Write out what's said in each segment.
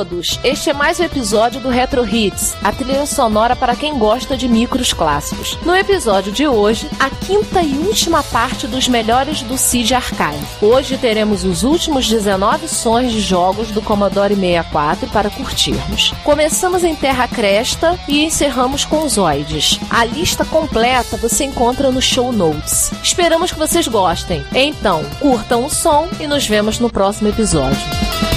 Todos! Este é mais um episódio do Retro Hits, a trilha sonora para quem gosta de micros clássicos. No episódio de hoje, a quinta e última parte dos melhores do CID Archive. Hoje teremos os últimos 19 sons de jogos do Commodore 64 para curtirmos. Começamos em Terra Cresta e encerramos com Zoids. A lista completa você encontra no show notes. Esperamos que vocês gostem. Então, curtam o som e nos vemos no próximo episódio.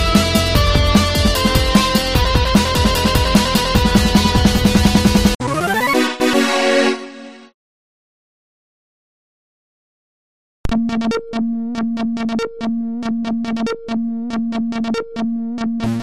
Thank you.